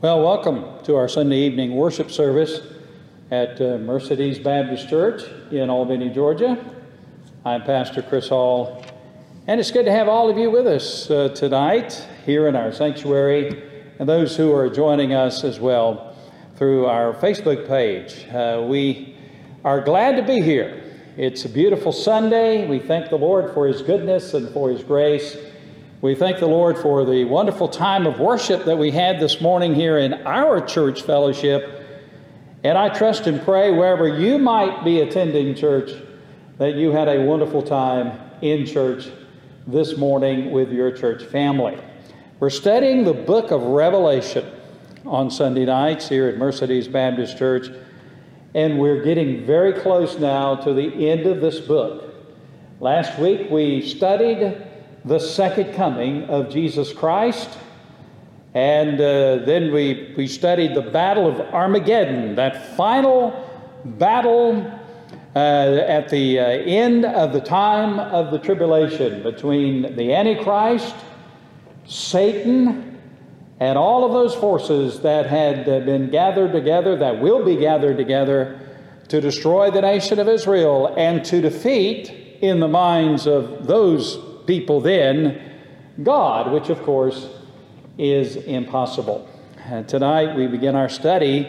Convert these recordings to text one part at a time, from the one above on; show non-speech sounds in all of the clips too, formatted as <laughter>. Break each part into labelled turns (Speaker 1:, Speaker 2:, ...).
Speaker 1: Well, welcome to our Sunday evening worship service at uh, Mercedes Baptist Church in Albany, Georgia. I'm Pastor Chris Hall, and it's good to have all of you with us uh, tonight here in our sanctuary, and those who are joining us as well through our Facebook page. Uh, we are glad to be here. It's a beautiful Sunday. We thank the Lord for His goodness and for His grace. We thank the Lord for the wonderful time of worship that we had this morning here in our church fellowship. And I trust and pray wherever you might be attending church that you had a wonderful time in church this morning with your church family. We're studying the book of Revelation on Sunday nights here at Mercedes Baptist Church, and we're getting very close now to the end of this book. Last week we studied the second coming of Jesus Christ. And uh, then we, we studied the Battle of Armageddon, that final battle uh, at the uh, end of the time of the tribulation between the Antichrist, Satan, and all of those forces that had uh, been gathered together, that will be gathered together to destroy the nation of Israel and to defeat, in the minds of those people then God, which of course is impossible. And tonight we begin our study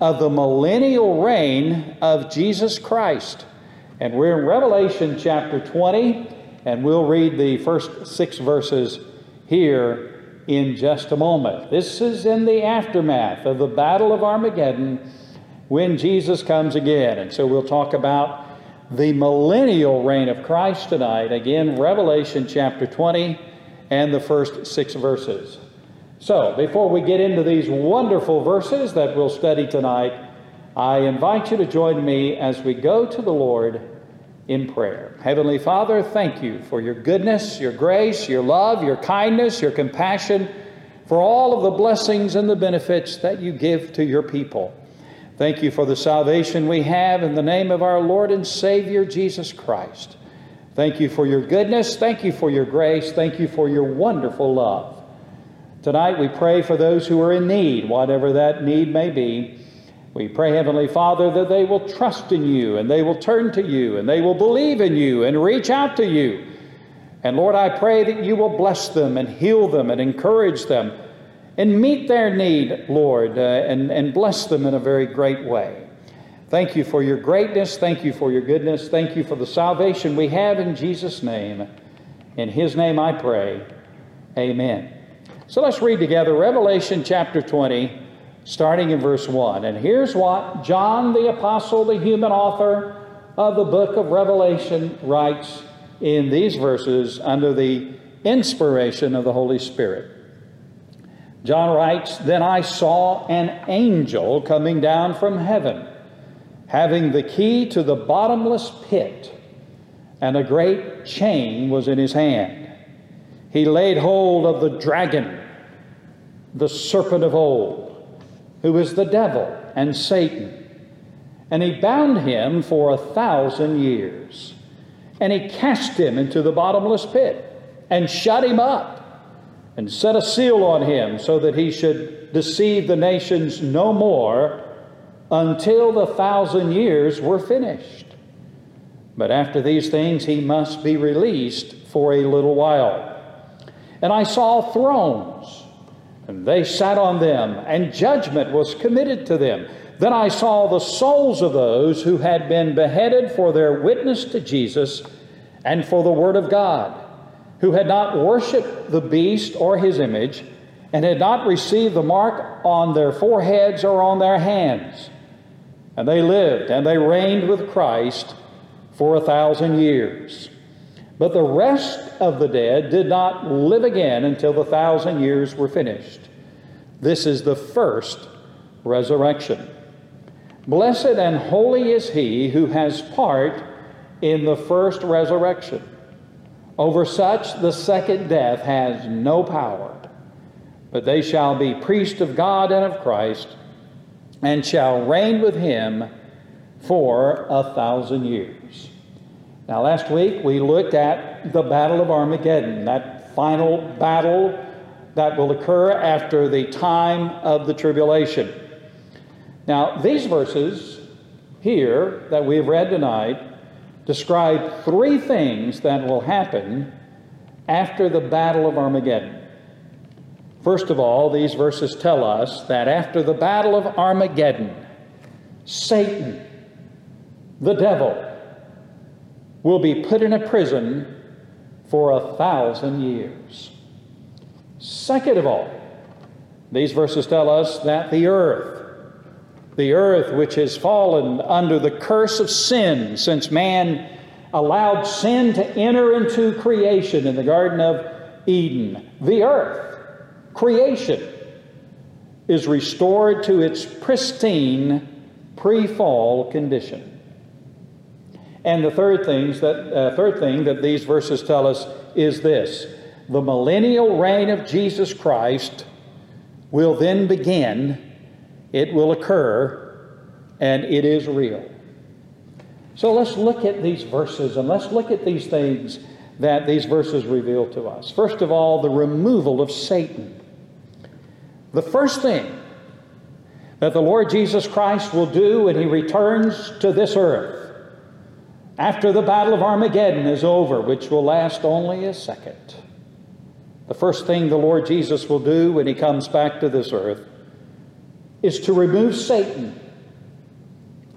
Speaker 1: of the millennial reign of Jesus Christ. And we're in Revelation chapter 20, and we'll read the first six verses here in just a moment. This is in the aftermath of the Battle of Armageddon when Jesus comes again. And so we'll talk about the millennial reign of Christ tonight. Again, Revelation chapter 20 and the first six verses. So, before we get into these wonderful verses that we'll study tonight, I invite you to join me as we go to the Lord in prayer. Heavenly Father, thank you for your goodness, your grace, your love, your kindness, your compassion, for all of the blessings and the benefits that you give to your people. Thank you for the salvation we have in the name of our Lord and Savior Jesus Christ. Thank you for your goodness. Thank you for your grace. Thank you for your wonderful love. Tonight we pray for those who are in need, whatever that need may be. We pray, Heavenly Father, that they will trust in you and they will turn to you and they will believe in you and reach out to you. And Lord, I pray that you will bless them and heal them and encourage them and meet their need, Lord, uh, and, and bless them in a very great way. Thank you for your greatness. Thank you for your goodness. Thank you for the salvation we have in Jesus' name. In His name I pray. Amen. So let's read together Revelation chapter 20, starting in verse 1. And here's what John the Apostle, the human author of the book of Revelation, writes in these verses under the inspiration of the Holy Spirit. John writes, Then I saw an angel coming down from heaven, having the key to the bottomless pit, and a great chain was in his hand. He laid hold of the dragon, the serpent of old, who is the devil and Satan, and he bound him for a thousand years. And he cast him into the bottomless pit and shut him up and set a seal on him so that he should deceive the nations no more until the thousand years were finished. But after these things he must be released for a little while. And I saw thrones, and they sat on them, and judgment was committed to them. Then I saw the souls of those who had been beheaded for their witness to Jesus and for the Word of God who had not worshiped the beast or his image, and had not received the mark on their foreheads or on their hands. And they lived and they reigned with Christ for a thousand years. But the rest of the dead did not live again until the thousand years were finished. This is the first resurrection. Blessed and holy is he who has part in the first resurrection. Over such the second death has no power, but they shall be priests of God and of Christ, and shall reign with him for a thousand years. Now, last week we looked at the Battle of Armageddon, that final battle that will occur after the time of the tribulation. Now, these verses here that we have read tonight describe three things that will happen after the Battle of Armageddon. First of all, these verses tell us that after the Battle of Armageddon, Satan, the devil, will be put in a prison for a thousand years. Second of all, these verses tell us that the earth, the earth which has fallen under the curse of sin since man allowed sin to enter into creation in the Garden of Eden, the earth, creation, is restored to its pristine pre fall condition. And the third, things that, uh, third thing that these verses tell us is this the millennial reign of Jesus Christ will then begin, it will occur, and it is real. So let's look at these verses and let's look at these things that these verses reveal to us. First of all, the removal of Satan. The first thing that the Lord Jesus Christ will do when he returns to this earth after the Battle of Armageddon is over, which will last only a second, the first thing the Lord Jesus will do when he comes back to this earth is to remove Satan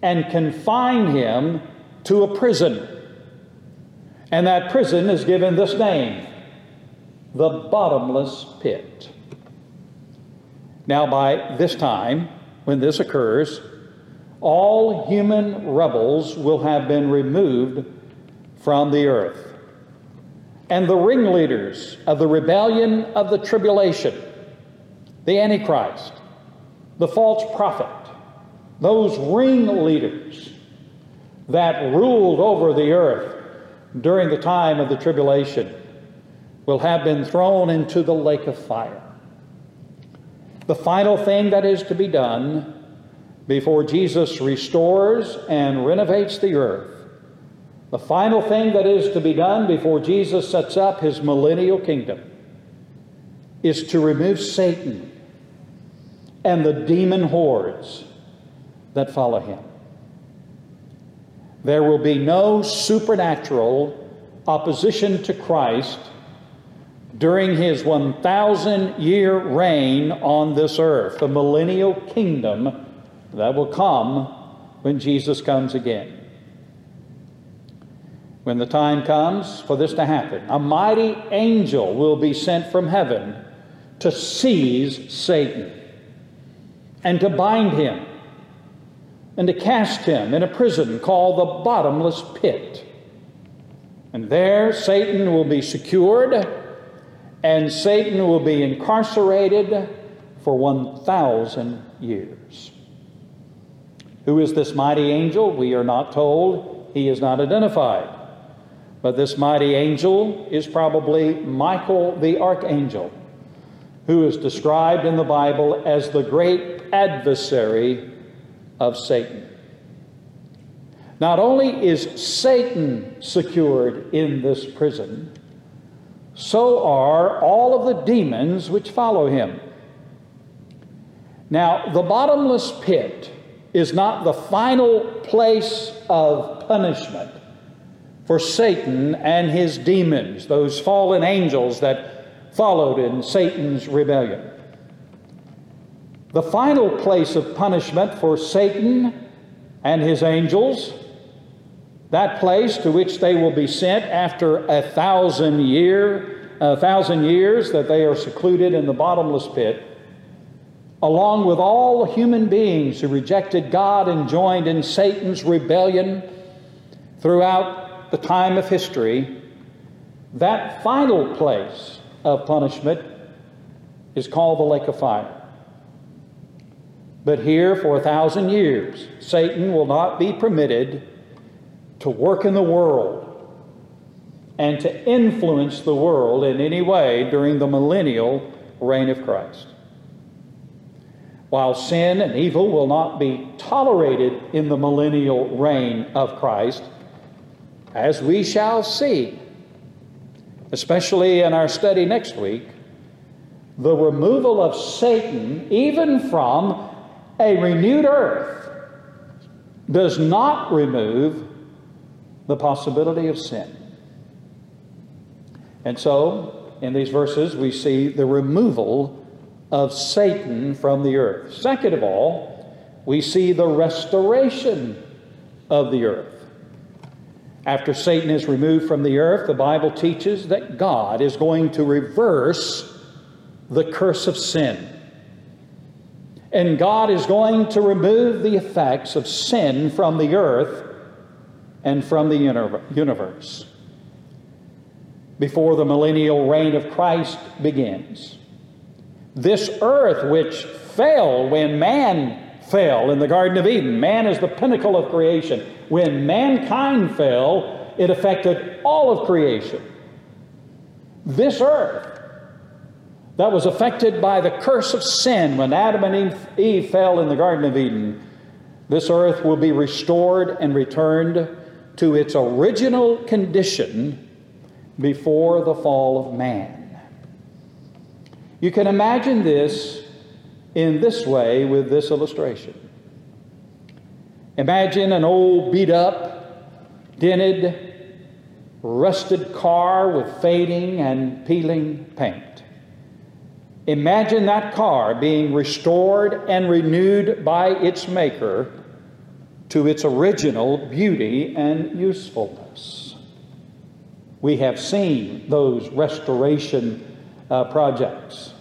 Speaker 1: and confine him to a prison. And that prison is given this name the bottomless pit. Now, by this time, when this occurs, all human rebels will have been removed from the earth. And the ringleaders of the rebellion of the tribulation, the Antichrist, the false prophet, those ringleaders that ruled over the earth during the time of the tribulation will have been thrown into the lake of fire. The final thing that is to be done before Jesus restores and renovates the earth. The final thing that is to be done before Jesus sets up his millennial kingdom is to remove Satan and the demon hordes that follow him. There will be no supernatural opposition to Christ during his 1,000 year reign on this earth, the millennial kingdom that will come when Jesus comes again. When the time comes for this to happen, a mighty angel will be sent from heaven to seize Satan and to bind him and to cast him in a prison called the bottomless pit. And there Satan will be secured and Satan will be incarcerated for 1,000 years. Who is this mighty angel? We are not told. He is not identified. But this mighty angel is probably Michael the archangel, who is described in the Bible as the great adversary of Satan. Not only is Satan secured in this prison, so are all of the demons which follow him. Now, the bottomless pit is not the final place of punishment for Satan and his demons, those fallen angels that followed in Satan's rebellion. The final place of punishment for Satan and his angels, that place to which they will be sent after a thousand year, a thousand years that they are secluded in the bottomless pit, along with all human beings who rejected God and joined in Satan's rebellion throughout the time of history, that final place of punishment is called the lake of fire. But here, for a thousand years, Satan will not be permitted to work in the world and to influence the world in any way during the millennial reign of Christ. While sin and evil will not be tolerated in the millennial reign of Christ, as we shall see, especially in our study next week, the removal of Satan, even from a renewed earth, does not remove the possibility of sin. And so, in these verses, we see the removal of Satan from the earth. Second of all, we see the restoration of the earth. After Satan is removed from the earth, the Bible teaches that God is going to reverse the curse of sin. And God is going to remove the effects of sin from the earth and from the universe before the millennial reign of Christ begins. This earth, which fell when man fell in the Garden of Eden, man is the pinnacle of creation. When mankind fell, it affected all of creation. This earth that was affected by the curse of sin when Adam and Eve fell in the Garden of Eden, this earth will be restored and returned to its original condition before the fall of man. You can imagine this in this way with this illustration. Imagine an old, beat up, dented, rusted car with fading and peeling paint. Imagine that car being restored and renewed by its maker to its original beauty and usefulness. We have seen those restoration uh, projects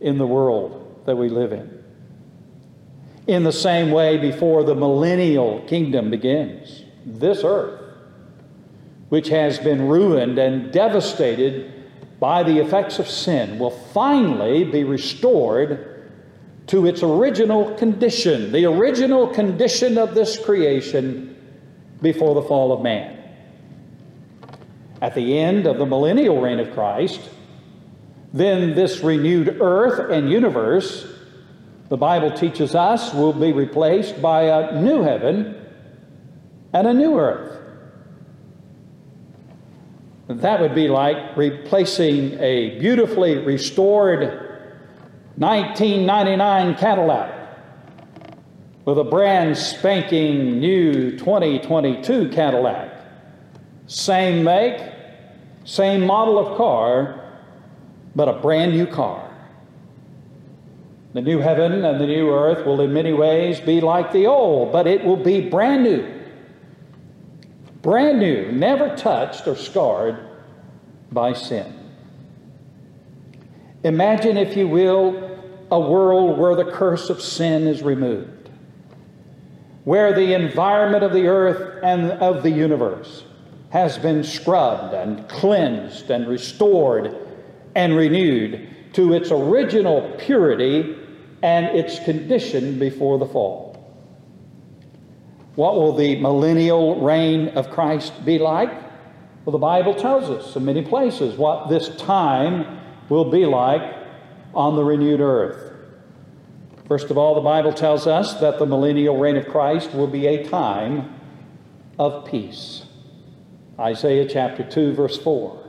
Speaker 1: in the world that we live in. In the same way, before the millennial kingdom begins, this earth, which has been ruined and devastated by the effects of sin, will finally be restored to its original condition, the original condition of this creation before the fall of man. At the end of the millennial reign of Christ, then this renewed earth and universe, the Bible teaches us, will be replaced by a new heaven and a new earth. That would be like replacing a beautifully restored 1999 Cadillac with a brand spanking new 2022 Cadillac. Same make, same model of car, but a brand new car. The new heaven and the new earth will, in many ways, be like the old, but it will be brand new brand new, never touched or scarred by sin. Imagine, if you will, a world where the curse of sin is removed, where the environment of the earth and of the universe has been scrubbed and cleansed and restored and renewed to its original purity and its condition before the fall. What will the millennial reign of Christ be like? Well, the Bible tells us in many places what this time will be like on the renewed earth. First of all, the Bible tells us that the millennial reign of Christ will be a time of peace. Isaiah chapter 2, verse 4.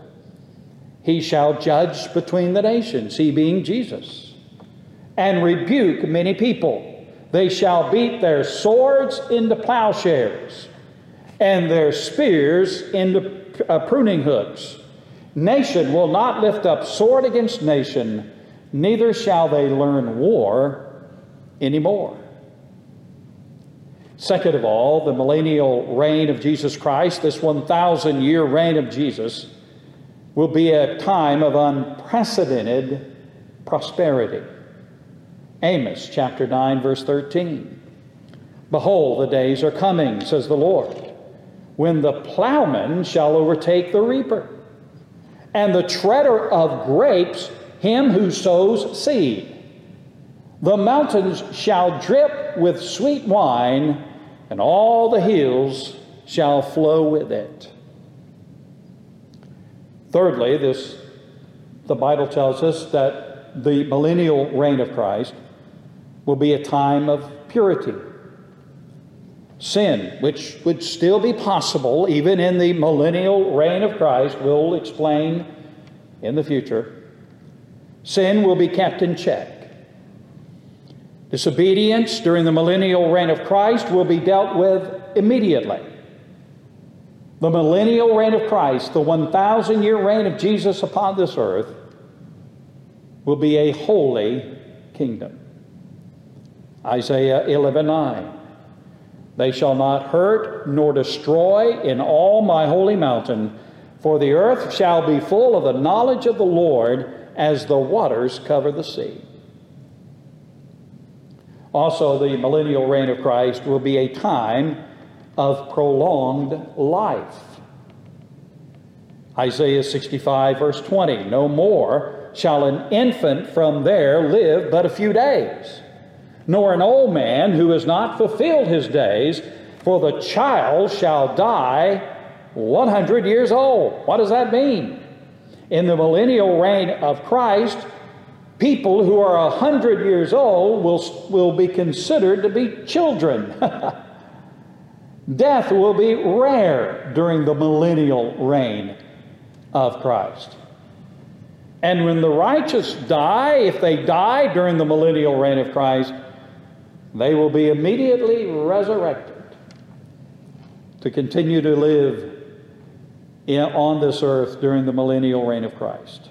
Speaker 1: He shall judge between the nations, he being Jesus, and rebuke many people. They shall beat their swords into plowshares and their spears into uh, pruning hooks. Nation will not lift up sword against nation, neither shall they learn war anymore. Second of all, the millennial reign of Jesus Christ, this 1,000 year reign of Jesus, will be a time of unprecedented prosperity. Amos chapter 9, verse 13. Behold, the days are coming, says the Lord, when the plowman shall overtake the reaper, and the treader of grapes him who sows seed. The mountains shall drip with sweet wine, and all the hills shall flow with it. Thirdly, this the Bible tells us that the millennial reign of Christ will be a time of purity. Sin, which would still be possible even in the millennial reign of Christ, we'll explain in the future. Sin will be kept in check. Disobedience during the millennial reign of Christ will be dealt with immediately. The millennial reign of Christ, the 1,000 year reign of Jesus upon this earth, will be a holy kingdom. Isaiah 11 9. They shall not hurt nor destroy in all my holy mountain, for the earth shall be full of the knowledge of the Lord as the waters cover the sea. Also, the millennial reign of Christ will be a time of prolonged life. Isaiah 65, verse 20 No more shall an infant from there live but a few days, nor an old man who has not fulfilled his days, for the child shall die 100 years old. What does that mean? In the millennial reign of Christ, people who are 100 years old will, will be considered to be children. <laughs> Death will be rare during the millennial reign of Christ. And when the righteous die, if they die during the millennial reign of Christ, they will be immediately resurrected to continue to live in, on this earth during the millennial reign of Christ.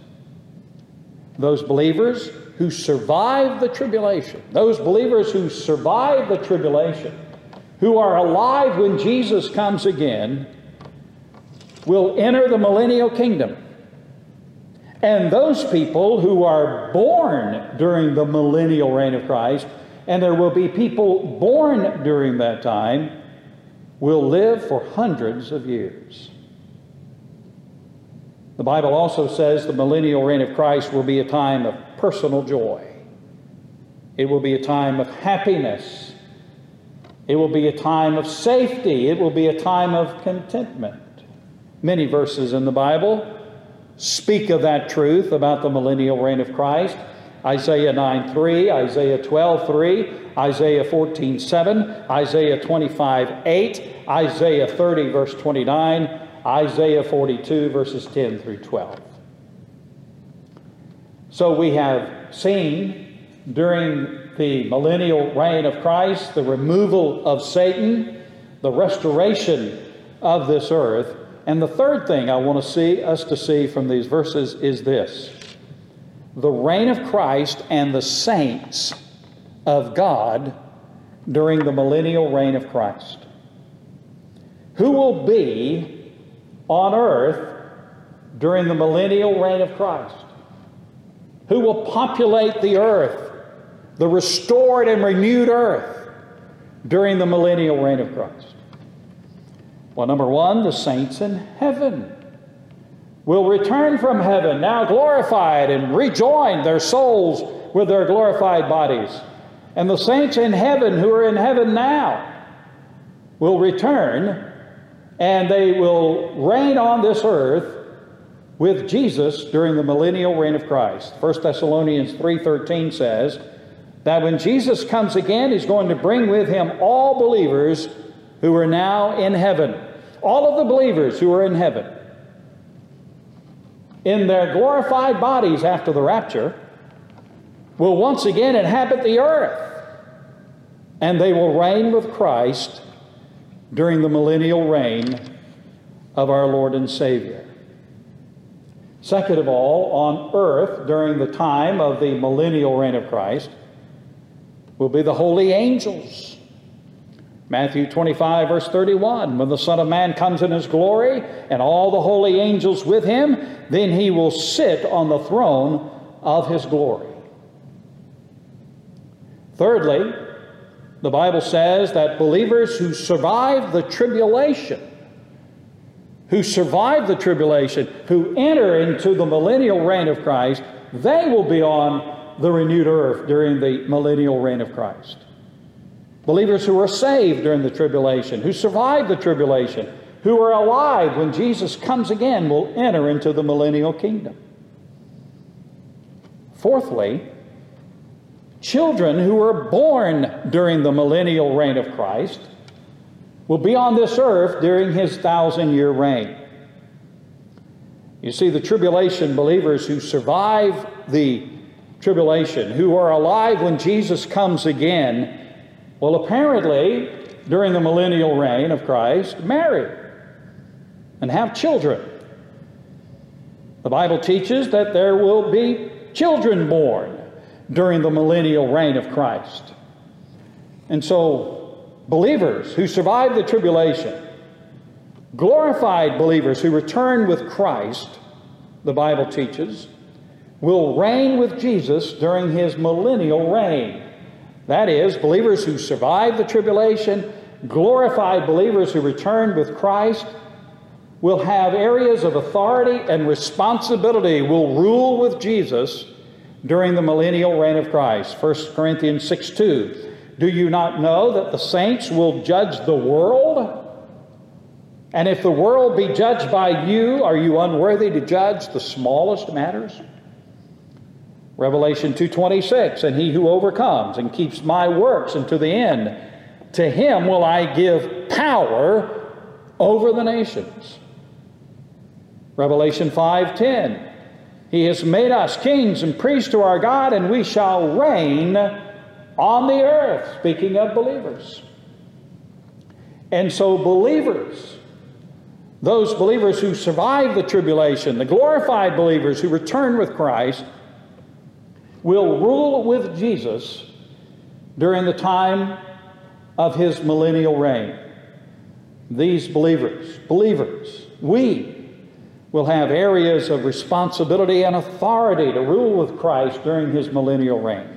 Speaker 1: Those believers who survive the tribulation, those believers who survive the tribulation, who are alive when Jesus comes again, will enter the millennial kingdom. And those people who are born during the millennial reign of Christ, and there will be people born during that time, will live for hundreds of years. The Bible also says the millennial reign of Christ will be a time of personal joy. It will be a time of happiness. It will be a time of safety. It will be a time of contentment. Many verses in the Bible speak of that truth about the millennial reign of Christ. Isaiah 9 3, Isaiah 12 3, Isaiah 14 7, Isaiah 25 8, Isaiah 30 verse 29, Isaiah 42, verses 10 through 12. So we have seen during the millennial reign of Christ the removal of Satan, the restoration of this earth. And the third thing I want to see us to see from these verses is this the reign of Christ and the saints of God during the millennial reign of Christ. Who will be on earth during the millennial reign of Christ? Who will populate the earth, the restored and renewed earth, during the millennial reign of Christ? Well, number one, the saints in heaven will return from heaven, now glorified, and rejoin their souls with their glorified bodies. And the saints in heaven who are in heaven now will return and they will reign on this earth with Jesus during the millennial reign of Christ. 1 Thessalonians 3:13 says that when Jesus comes again, he's going to bring with him all believers who are now in heaven. All of the believers who are in heaven. In their glorified bodies after the rapture, will once again inhabit the earth. And they will reign with Christ during the millennial reign of our Lord and Savior. Second of all, on earth during the time of the millennial reign of Christ will be the holy angels. Matthew 25, verse 31 When the Son of Man comes in his glory and all the holy angels with him, then he will sit on the throne of his glory. Thirdly, the Bible says that believers who survive the tribulation, who survive the tribulation, who enter into the millennial reign of Christ, they will be on the renewed earth during the millennial reign of Christ. Believers who are saved during the tribulation, who survive the tribulation, who are alive when Jesus comes again, will enter into the millennial kingdom. Fourthly, children who were born during the millennial reign of Christ will be on this earth during his thousand year reign. You see, the tribulation believers who survive the tribulation, who are alive when Jesus comes again, will apparently, during the millennial reign of Christ, marry and have children. The Bible teaches that there will be children born during the millennial reign of Christ. And so, believers who survive the tribulation, glorified believers who return with Christ, the Bible teaches, will reign with Jesus during his millennial reign. That is, believers who survive the tribulation, glorified believers who return with Christ, will have areas of authority and responsibility, will rule with Jesus during the millennial reign of Christ. 1 Corinthians 6 2. Do you not know that the saints will judge the world? And if the world be judged by you, are you unworthy to judge the smallest matters? Revelation 2:26 and he who overcomes and keeps my works unto the end to him will I give power over the nations. Revelation 5:10 He has made us kings and priests to our God and we shall reign on the earth speaking of believers. And so believers those believers who survive the tribulation, the glorified believers who return with Christ, will rule with Jesus during the time of his millennial reign. These believers, believers, we will have areas of responsibility and authority to rule with Christ during his millennial reign.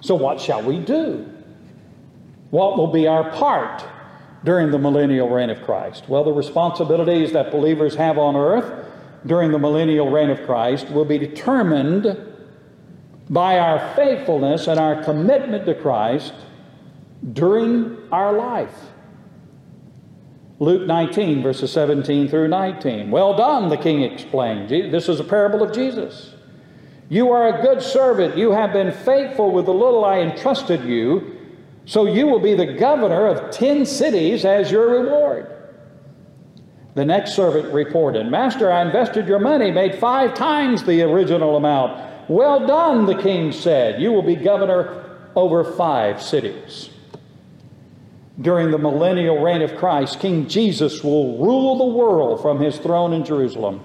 Speaker 1: So, what shall we do? What will be our part during the millennial reign of Christ? Well, the responsibilities that believers have on earth during the millennial reign of Christ will be determined by our faithfulness and our commitment to Christ during our life. Luke 19, verses 17 through 19. Well done, the king explained. This is a parable of Jesus. You are a good servant. You have been faithful with the little I entrusted you. So you will be the governor of ten cities as your reward. The next servant reported, Master, I invested your money, made five times the original amount. Well done, the king said. You will be governor over five cities. During the millennial reign of Christ, King Jesus will rule the world from his throne in Jerusalem,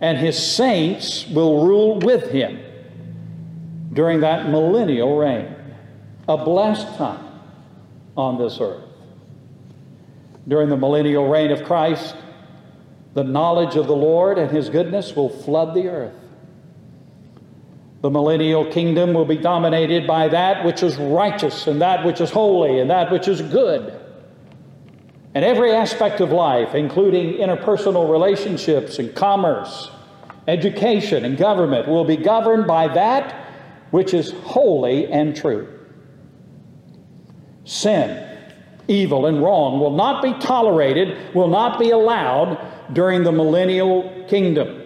Speaker 1: and his saints will rule with him during that millennial reign a blessed time on this earth. During the millennial reign of Christ, the knowledge of the Lord and his goodness will flood the earth. The millennial kingdom will be dominated by that which is righteous and that which is holy and that which is good. And every aspect of life, including interpersonal relationships and commerce, education and government, will be governed by that which is holy and true. Sin, evil, and wrong will not be tolerated, will not be allowed during the millennial kingdom.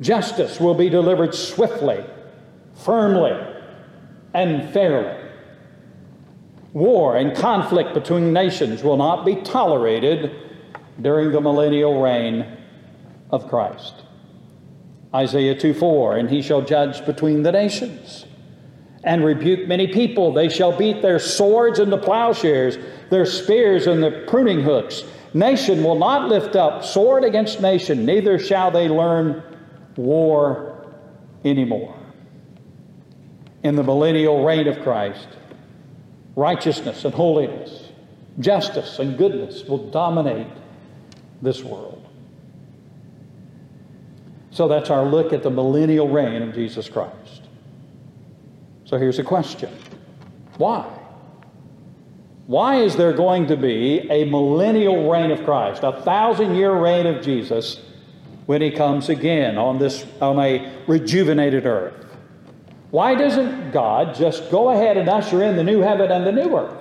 Speaker 1: Justice will be delivered swiftly, firmly, and fairly. War and conflict between nations will not be tolerated during the millennial reign of Christ. Isaiah 2 4, and he shall judge between the nations and rebuke many people. They shall beat their swords into plowshares, their spears into pruning hooks. Nation will not lift up sword against nation, neither shall they learn war anymore. In the millennial reign of Christ, righteousness and holiness, justice and goodness will dominate this world. So that's our look at the millennial reign of Jesus Christ. So here's a question Why? Why is there going to be a millennial reign of Christ, a thousand year reign of Jesus, when he comes again on this on a rejuvenated earth? Why doesn't God just go ahead and usher in the new heaven and the new earth?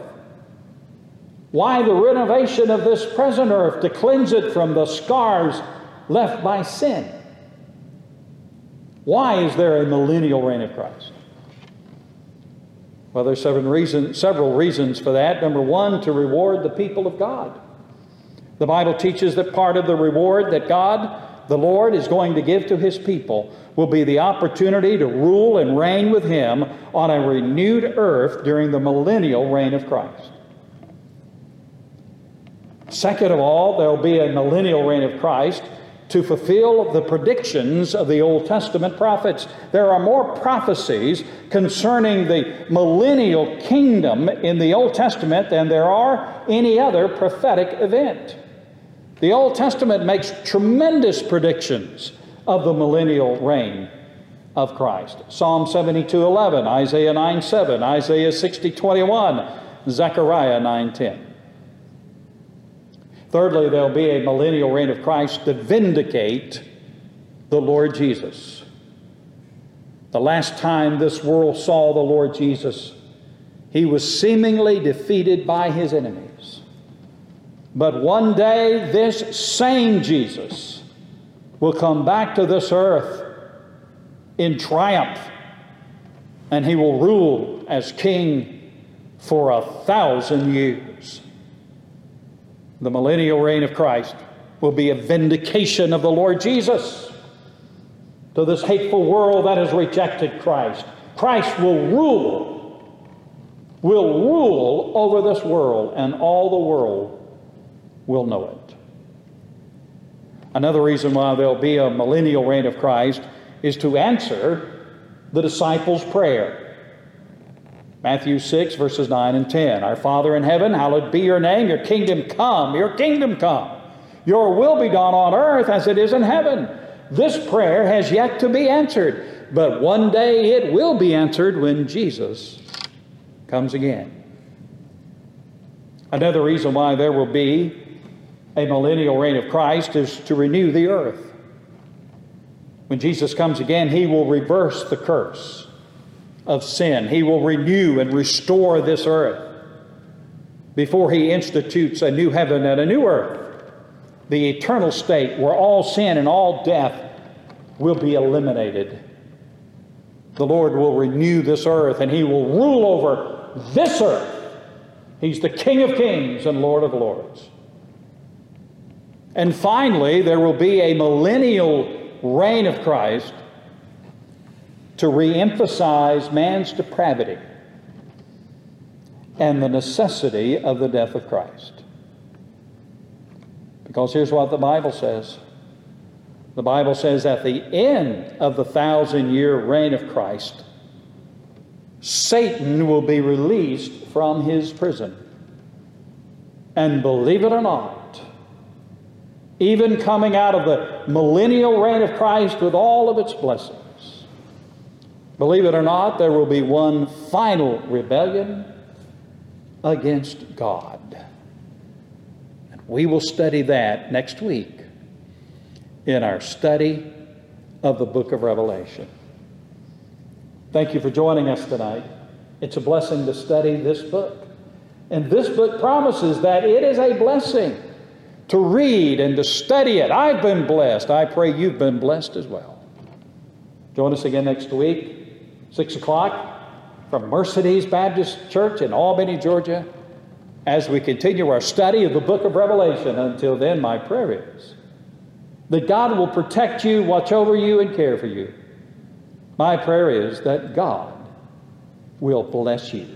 Speaker 1: Why the renovation of this present earth to cleanse it from the scars left by sin? Why is there a millennial reign of Christ? Well, there's seven several reasons for that. Number one, to reward the people of God. The Bible teaches that part of the reward that God the Lord is going to give to his people will be the opportunity to rule and reign with him on a renewed earth during the millennial reign of Christ. Second of all, there will be a millennial reign of Christ to fulfill the predictions of the Old Testament prophets. There are more prophecies concerning the millennial kingdom in the Old Testament than there are any other prophetic event. The Old Testament makes tremendous predictions of the millennial reign of Christ. Psalm 72 11, Isaiah 9 7, Isaiah 60 21, Zechariah 9 10. Thirdly, there'll be a millennial reign of Christ to vindicate the Lord Jesus. The last time this world saw the Lord Jesus, he was seemingly defeated by his enemies. But one day, this same Jesus will come back to this earth in triumph, and he will rule as king for a thousand years the millennial reign of Christ will be a vindication of the Lord Jesus to this hateful world that has rejected Christ. Christ will rule, will rule over this world, and all the world will know it. Another reason why there'll be a millennial reign of Christ is to answer the disciples' prayer. Matthew 6, verses 9 and 10. Our Father in heaven, hallowed be your name. Your kingdom come. Your kingdom come. Your will be done on earth as it is in heaven. This prayer has yet to be answered, but one day it will be answered when Jesus comes again. Another reason why there will be a millennial reign of Christ is to renew the earth. When Jesus comes again, he will reverse the curse of sin. He will renew and restore this earth before he institutes a new heaven and a new earth, the eternal state where all sin and all death will be eliminated. The Lord will renew this earth and he will rule over this earth. He's the King of kings and Lord of lords. And finally, there will be a millennial reign of Christ to re-emphasize man's depravity and the necessity of the death of Christ. Because here's what the Bible says. The Bible says at the end of the thousand year reign of Christ, Satan will be released from his prison. And believe it or not, even coming out of the millennial reign of Christ with all of its blessings, Believe it or not, there will be one final rebellion against God. And we will study that next week in our study of the book of Revelation. Thank you for joining us tonight. It's a blessing to study this book. And this book promises that it is a blessing to read and to study it. I've been blessed. I pray you've been blessed as well. Join us again next week. 6 o'clock from Mercedes Baptist Church in Albany, Georgia, as we continue our study of the book of Revelation. Until then, my prayer is that God will protect you, watch over you, and care for you. My prayer is that God will bless you.